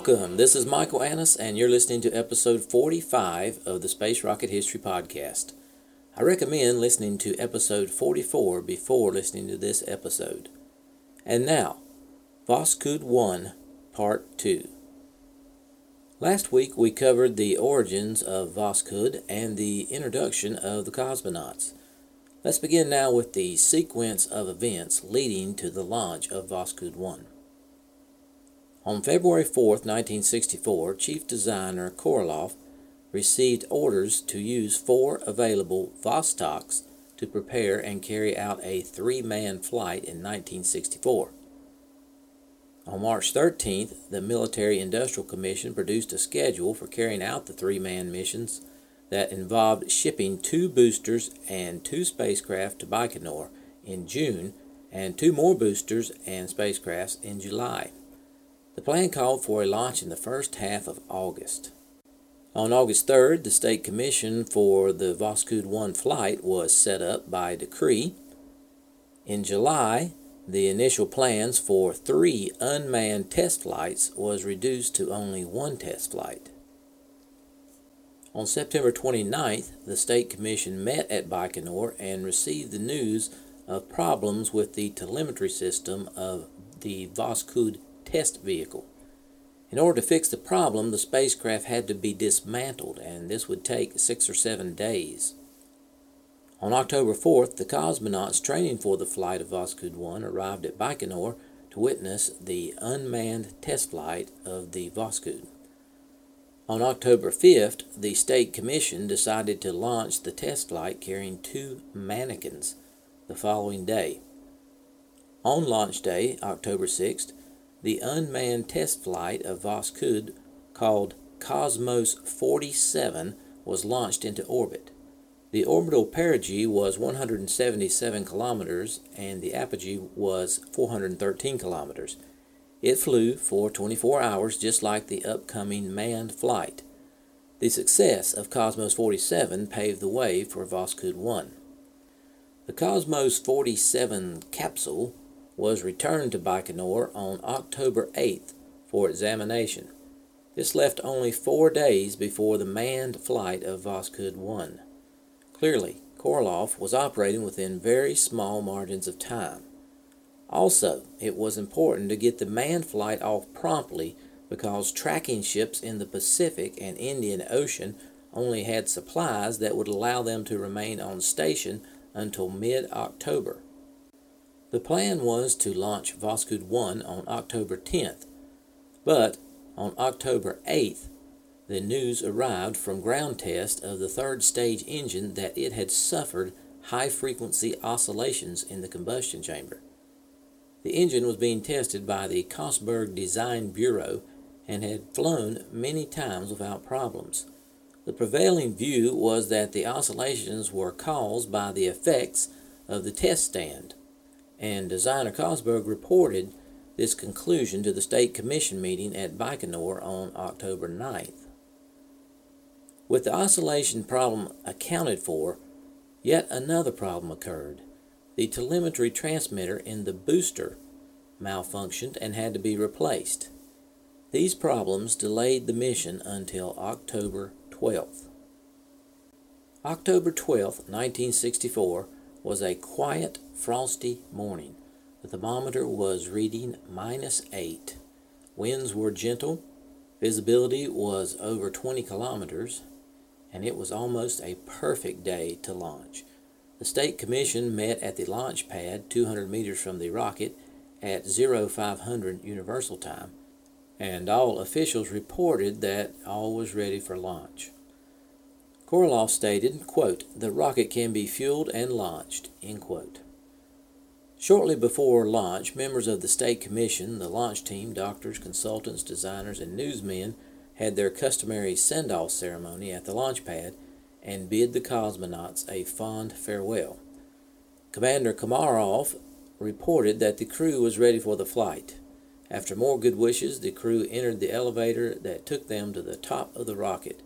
Welcome. This is Michael Annis, and you're listening to episode 45 of the Space Rocket History Podcast. I recommend listening to episode 44 before listening to this episode. And now, Voskhod 1, Part 2. Last week we covered the origins of Voskhod and the introduction of the cosmonauts. Let's begin now with the sequence of events leading to the launch of Voskhod 1. On February 4, 1964, Chief Designer Korolev received orders to use four available Vostoks to prepare and carry out a three man flight in 1964. On March 13th, the Military Industrial Commission produced a schedule for carrying out the three man missions that involved shipping two boosters and two spacecraft to Baikonur in June and two more boosters and spacecrafts in July. The plan called for a launch in the first half of August. On August 3rd, the State Commission for the Voskhod 1 flight was set up by decree. In July, the initial plans for three unmanned test flights was reduced to only one test flight. On September 29th, the State Commission met at Baikonur and received the news of problems with the telemetry system of the Voskhod test vehicle. In order to fix the problem, the spacecraft had to be dismantled, and this would take six or seven days. On October 4th, the cosmonauts training for the flight of Voskhod 1 arrived at Baikonur to witness the unmanned test flight of the Voskhod. On October 5th, the State Commission decided to launch the test flight carrying two mannequins the following day. On launch day, October 6th, the unmanned test flight of Voskhod, called Cosmos 47, was launched into orbit. The orbital perigee was 177 kilometers and the apogee was 413 kilometers. It flew for 24 hours just like the upcoming manned flight. The success of Cosmos 47 paved the way for Voskhod 1. The Cosmos 47 capsule was returned to Baikonur on October 8th for examination. This left only four days before the manned flight of Voskhod 1. Clearly, Korolev was operating within very small margins of time. Also, it was important to get the manned flight off promptly because tracking ships in the Pacific and Indian Ocean only had supplies that would allow them to remain on station until mid October. The plan was to launch Voskhod 1 on October 10th, but on October 8th, the news arrived from ground test of the third stage engine that it had suffered high frequency oscillations in the combustion chamber. The engine was being tested by the Kosberg Design Bureau and had flown many times without problems. The prevailing view was that the oscillations were caused by the effects of the test stand, and designer Kosberg reported this conclusion to the State Commission meeting at Baikonur on October 9th. With the oscillation problem accounted for, yet another problem occurred. The telemetry transmitter in the booster malfunctioned and had to be replaced. These problems delayed the mission until October 12th. October 12, 1964, was a quiet, frosty morning. The thermometer was reading minus 8. Winds were gentle. Visibility was over 20 kilometers and it was almost a perfect day to launch. The State Commission met at the launch pad 200 meters from the rocket at 0500 Universal Time, and all officials reported that all was ready for launch. Korolev stated, quote, The rocket can be fueled and launched, end quote. Shortly before launch, members of the State Commission, the launch team, doctors, consultants, designers, and newsmen had their customary send off ceremony at the launch pad and bid the cosmonauts a fond farewell. Commander Komarov reported that the crew was ready for the flight. After more good wishes, the crew entered the elevator that took them to the top of the rocket.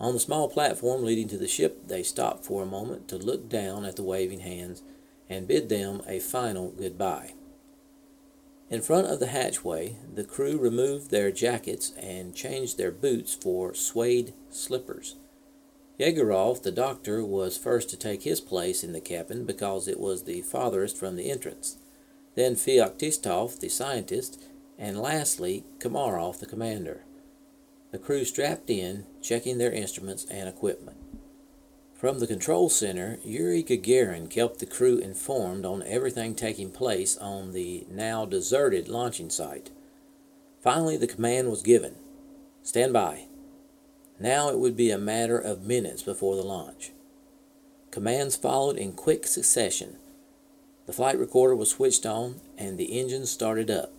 On the small platform leading to the ship, they stopped for a moment to look down at the waving hands and bid them a final goodbye. In front of the hatchway, the crew removed their jackets and changed their boots for suede slippers. Yegorov, the doctor, was first to take his place in the cabin because it was the farthest from the entrance. Then Feoktistov, the scientist, and lastly, Komarov, the commander. The crew strapped in, checking their instruments and equipment. From the control center, Yuri Gagarin kept the crew informed on everything taking place on the now deserted launching site. Finally, the command was given Stand by. Now it would be a matter of minutes before the launch. Commands followed in quick succession. The flight recorder was switched on and the engines started up.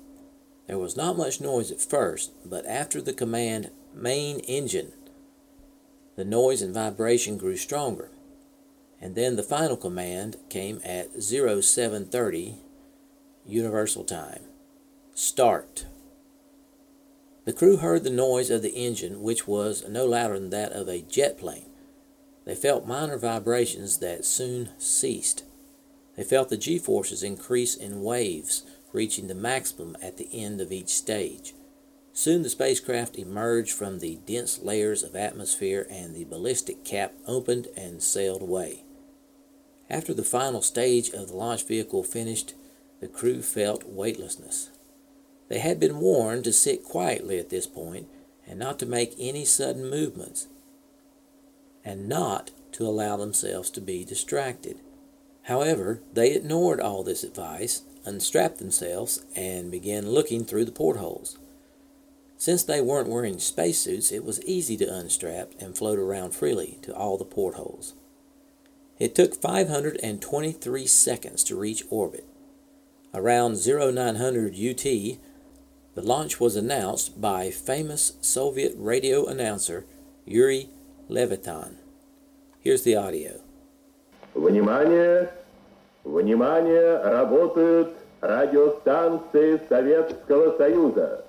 There was not much noise at first, but after the command main engine the noise and vibration grew stronger. And then the final command came at 0730 Universal Time. Start. The crew heard the noise of the engine, which was no louder than that of a jet plane. They felt minor vibrations that soon ceased. They felt the g forces increase in waves, reaching the maximum at the end of each stage. Soon the spacecraft emerged from the dense layers of atmosphere and the ballistic cap opened and sailed away. After the final stage of the launch vehicle finished, the crew felt weightlessness. They had been warned to sit quietly at this point and not to make any sudden movements, and not to allow themselves to be distracted. However, they ignored all this advice, unstrapped themselves, and began looking through the portholes. Since they weren't wearing spacesuits, it was easy to unstrap and float around freely to all the portholes. It took 523 seconds to reach orbit. Around 0900 UT, the launch was announced by famous Soviet radio announcer Yuri Levitan. Here's the audio. Внимание! Внимание! Работают радиостанции Советского Союза.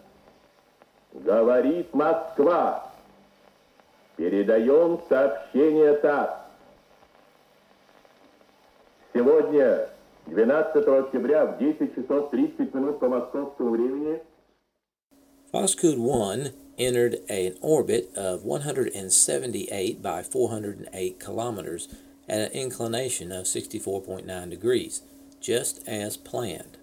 Говорит Москва. Передаем сообщение ТАСС. Сегодня, 12 октября в 10 часов 30 минут по московскому времени, Voskhod 1 entered an orbit of 178 by 408 kilometers at an inclination of 64.9 degrees, just as planned.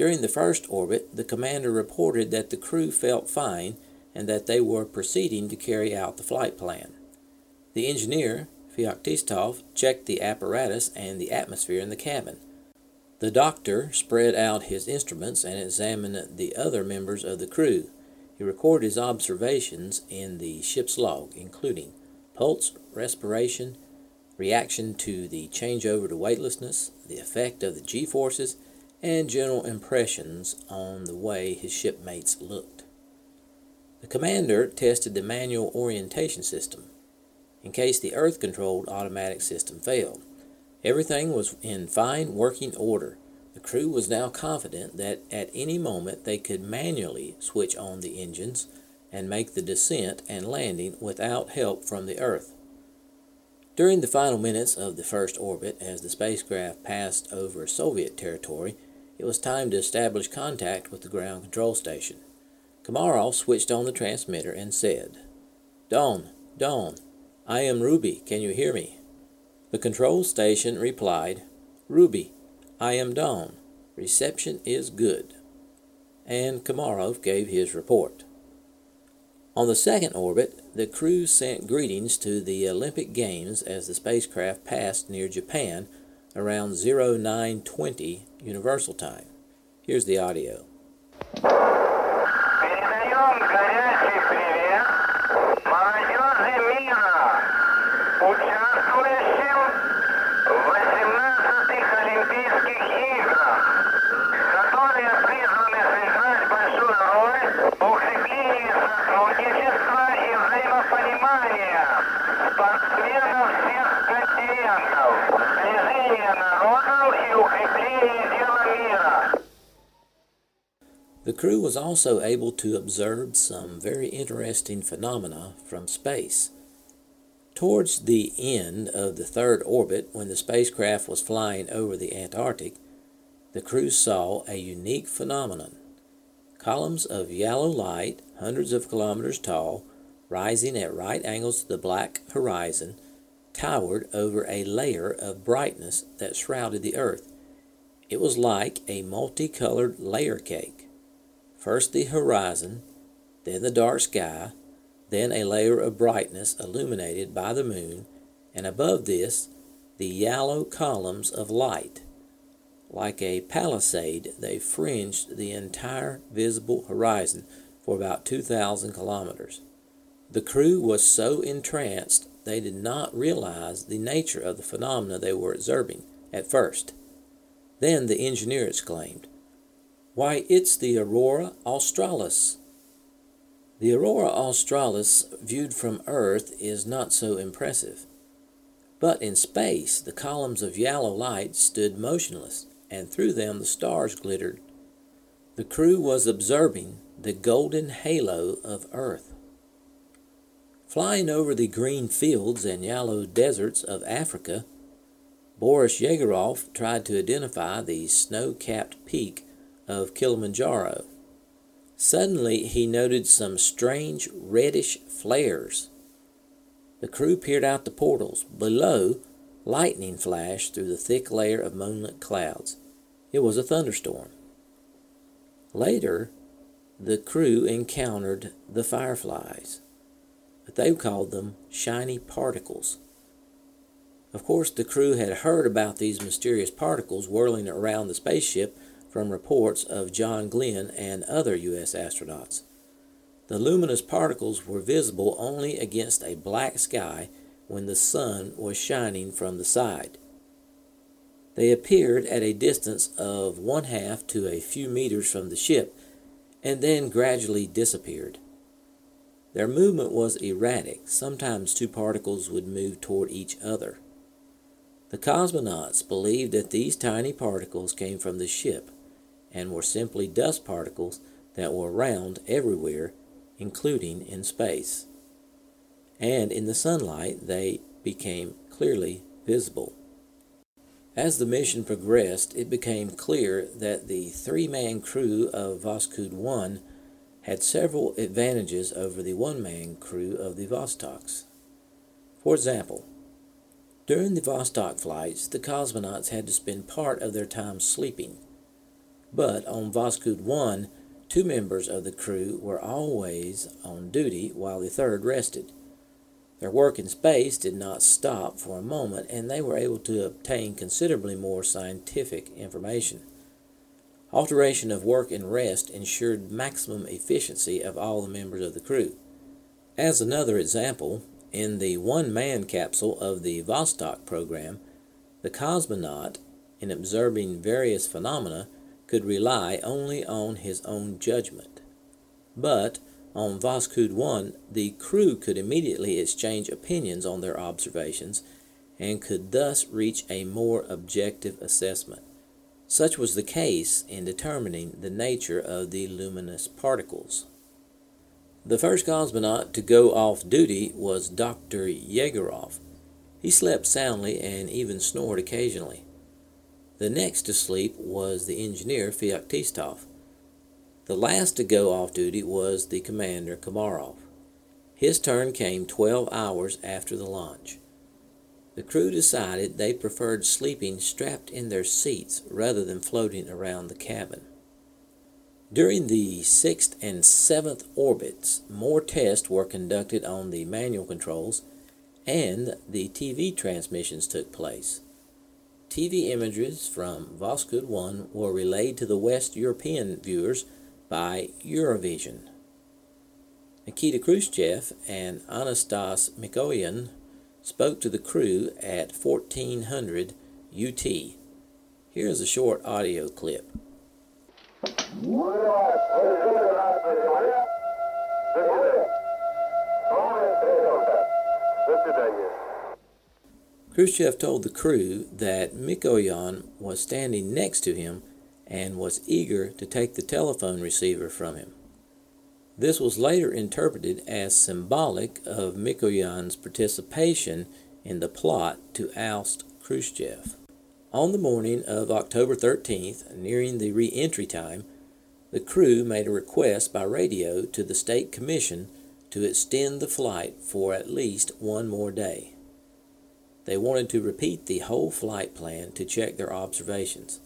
During the first orbit, the commander reported that the crew felt fine and that they were proceeding to carry out the flight plan. The engineer, Feoktistov, checked the apparatus and the atmosphere in the cabin. The doctor spread out his instruments and examined the other members of the crew. He recorded his observations in the ship's log, including pulse, respiration, reaction to the changeover to weightlessness, the effect of the g forces, and general impressions on the way his shipmates looked. The commander tested the manual orientation system in case the earth controlled automatic system failed. Everything was in fine working order. The crew was now confident that at any moment they could manually switch on the engines and make the descent and landing without help from the earth. During the final minutes of the first orbit, as the spacecraft passed over Soviet territory, it was time to establish contact with the ground control station. Komarov switched on the transmitter and said, Don, Don, I am Ruby. Can you hear me? The control station replied, Ruby, I am Don. Reception is good. And Komarov gave his report. On the second orbit, the crew sent greetings to the Olympic Games as the spacecraft passed near Japan around 0920 Universal Time. Here's the audio. Передаем горячий привет молодежи The crew was also able to observe some very interesting phenomena from space. Towards the end of the third orbit, when the spacecraft was flying over the Antarctic, the crew saw a unique phenomenon. Columns of yellow light, hundreds of kilometers tall, rising at right angles to the black horizon, towered over a layer of brightness that shrouded the earth. It was like a multicolored layer cake. First the horizon, then the dark sky, then a layer of brightness illuminated by the moon, and above this, the yellow columns of light. Like a palisade, they fringed the entire visible horizon for about 2,000 kilometers. The crew was so entranced they did not realize the nature of the phenomena they were observing at first. Then the engineer exclaimed, Why, it's the aurora australis! The aurora australis, viewed from Earth, is not so impressive. But in space, the columns of yellow light stood motionless, and through them the stars glittered. The crew was observing the golden halo of Earth. Flying over the green fields and yellow deserts of Africa, Boris Yegorov tried to identify the snow capped peak of Kilimanjaro. Suddenly, he noted some strange reddish flares. The crew peered out the portals. Below, lightning flashed through the thick layer of moonlit clouds. It was a thunderstorm. Later, the crew encountered the fireflies, but they called them shiny particles. Of course, the crew had heard about these mysterious particles whirling around the spaceship from reports of John Glenn and other U.S. astronauts. The luminous particles were visible only against a black sky when the sun was shining from the side. They appeared at a distance of one half to a few meters from the ship and then gradually disappeared. Their movement was erratic. Sometimes two particles would move toward each other. The cosmonauts believed that these tiny particles came from the ship and were simply dust particles that were round everywhere, including in space. And in the sunlight, they became clearly visible. As the mission progressed, it became clear that the three man crew of Voskhod 1 had several advantages over the one man crew of the Vostoks. For example, during the Vostok flights, the cosmonauts had to spend part of their time sleeping but on Voskhod 1, two members of the crew were always on duty while the third rested. Their work in space did not stop for a moment, and they were able to obtain considerably more scientific information. Alteration of work and rest ensured maximum efficiency of all the members of the crew. As another example, in the one man capsule of the Vostok program, the cosmonaut, in observing various phenomena, could rely only on his own judgment. But on Voskhod 1, the crew could immediately exchange opinions on their observations and could thus reach a more objective assessment. Such was the case in determining the nature of the luminous particles. The first cosmonaut to go off duty was Dr. Yegorov. He slept soundly and even snored occasionally. The next to sleep was the engineer Feoktistov. The last to go off duty was the commander Komarov. His turn came 12 hours after the launch. The crew decided they preferred sleeping strapped in their seats rather than floating around the cabin. During the sixth and seventh orbits, more tests were conducted on the manual controls and the TV transmissions took place. TV images from Voskhod 1 were relayed to the West European viewers by Eurovision. Nikita Khrushchev and Anastas Mikoyan spoke to the crew at 1400 UT. Here's a short audio clip. Khrushchev told the crew that Mikoyan was standing next to him and was eager to take the telephone receiver from him. This was later interpreted as symbolic of Mikoyan's participation in the plot to oust Khrushchev. On the morning of October 13th, nearing the re entry time, the crew made a request by radio to the State Commission to extend the flight for at least one more day. They wanted to repeat the whole flight plan to check their observations.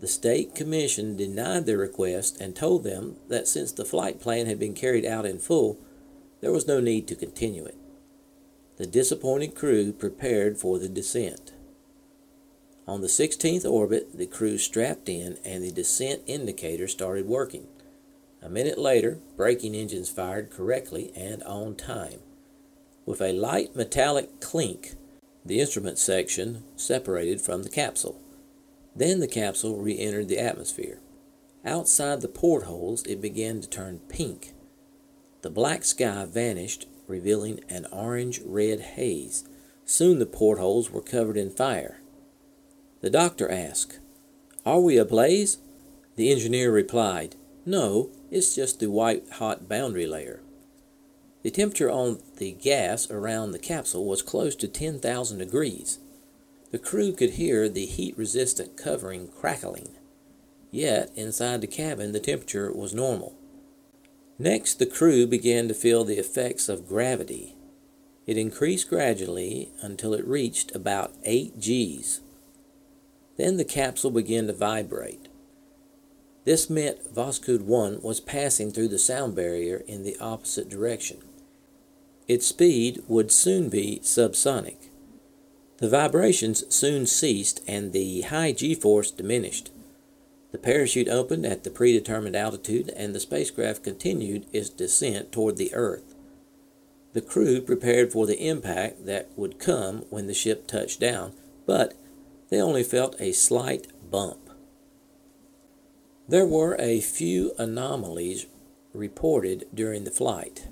The State Commission denied their request and told them that since the flight plan had been carried out in full, there was no need to continue it. The disappointed crew prepared for the descent. On the 16th orbit, the crew strapped in and the descent indicator started working. A minute later, braking engines fired correctly and on time. With a light metallic clink, the instrument section separated from the capsule. Then the capsule re entered the atmosphere. Outside the portholes, it began to turn pink. The black sky vanished, revealing an orange red haze. Soon the portholes were covered in fire. The doctor asked, Are we ablaze? The engineer replied, No, it's just the white hot boundary layer. The temperature on the gas around the capsule was close to 10,000 degrees. The crew could hear the heat resistant covering crackling. Yet, inside the cabin, the temperature was normal. Next, the crew began to feel the effects of gravity. It increased gradually until it reached about 8 Gs. Then the capsule began to vibrate. This meant Voskhod 1 was passing through the sound barrier in the opposite direction. Its speed would soon be subsonic. The vibrations soon ceased and the high g force diminished. The parachute opened at the predetermined altitude and the spacecraft continued its descent toward the Earth. The crew prepared for the impact that would come when the ship touched down, but they only felt a slight bump. There were a few anomalies reported during the flight.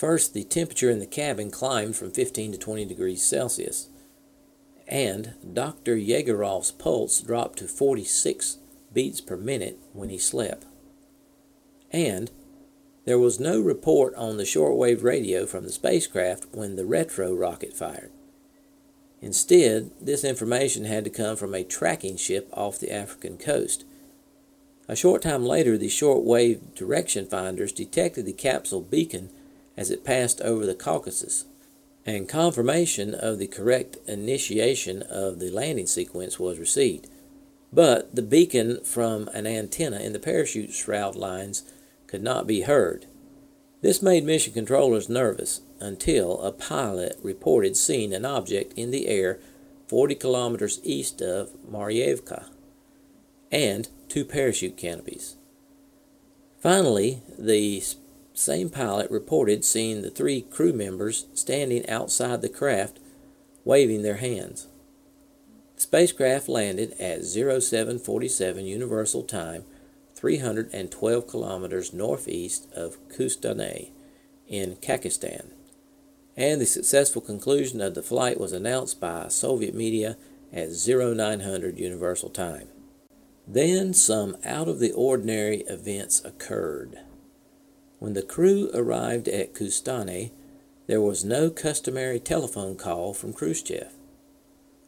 First, the temperature in the cabin climbed from 15 to 20 degrees Celsius and Dr. Yegorov's pulse dropped to 46 beats per minute when he slept. And there was no report on the shortwave radio from the spacecraft when the retro rocket fired. Instead, this information had to come from a tracking ship off the African coast. A short time later, the shortwave direction finders detected the capsule beacon as it passed over the Caucasus and confirmation of the correct initiation of the landing sequence was received. But the beacon from an antenna in the parachute shroud lines could not be heard. This made mission controllers nervous until a pilot reported seeing an object in the air 40 kilometers east of Marievka and two parachute canopies. Finally, the same pilot reported seeing the three crew members standing outside the craft waving their hands. The spacecraft landed at 0747 Universal Time, 312 kilometers northeast of Kustane in Kazakhstan, and the successful conclusion of the flight was announced by Soviet media at 0900 Universal Time. Then some out of the ordinary events occurred. When the crew arrived at Kustane, there was no customary telephone call from Khrushchev.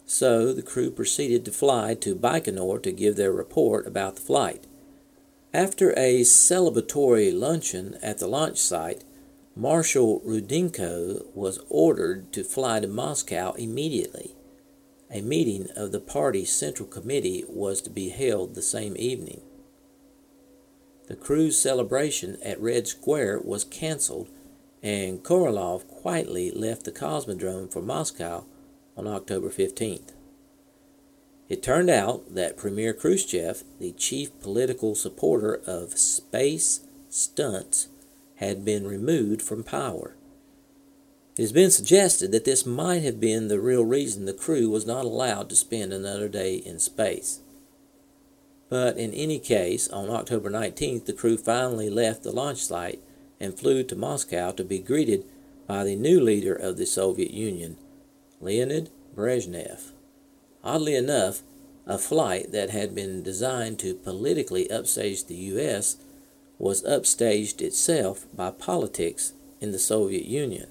So the crew proceeded to fly to Baikonur to give their report about the flight. After a celebratory luncheon at the launch site, Marshal Rudenko was ordered to fly to Moscow immediately. A meeting of the party's central committee was to be held the same evening. The crew's celebration at Red Square was canceled, and Korolev quietly left the Cosmodrome for Moscow on October 15th. It turned out that Premier Khrushchev, the chief political supporter of space stunts, had been removed from power. It has been suggested that this might have been the real reason the crew was not allowed to spend another day in space. But in any case, on October 19th, the crew finally left the launch site and flew to Moscow to be greeted by the new leader of the Soviet Union, Leonid Brezhnev. Oddly enough, a flight that had been designed to politically upstage the U.S. was upstaged itself by politics in the Soviet Union.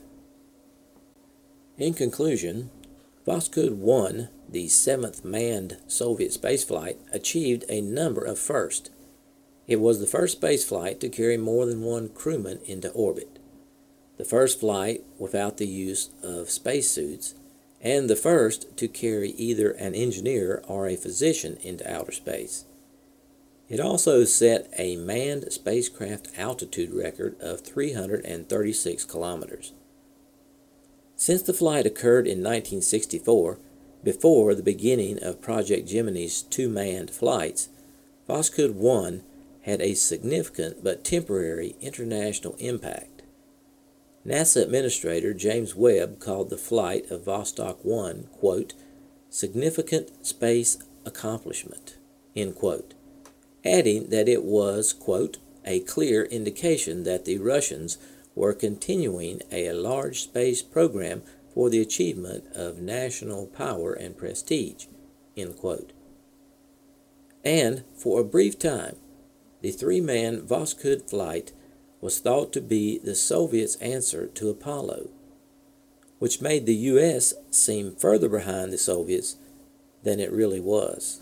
In conclusion, Voskhod 1, the seventh manned Soviet spaceflight, achieved a number of firsts. It was the first spaceflight to carry more than one crewman into orbit, the first flight without the use of spacesuits, and the first to carry either an engineer or a physician into outer space. It also set a manned spacecraft altitude record of 336 kilometers. Since the flight occurred in 1964, before the beginning of Project Gemini's two manned flights, Voskhod 1 had a significant but temporary international impact. NASA Administrator James Webb called the flight of Vostok 1, quote, significant space accomplishment, end quote adding that it was, quote, a clear indication that the Russians were continuing a large space program for the achievement of national power and prestige. And for a brief time, the three man Voskhod flight was thought to be the Soviets' answer to Apollo, which made the U.S. seem further behind the Soviets than it really was.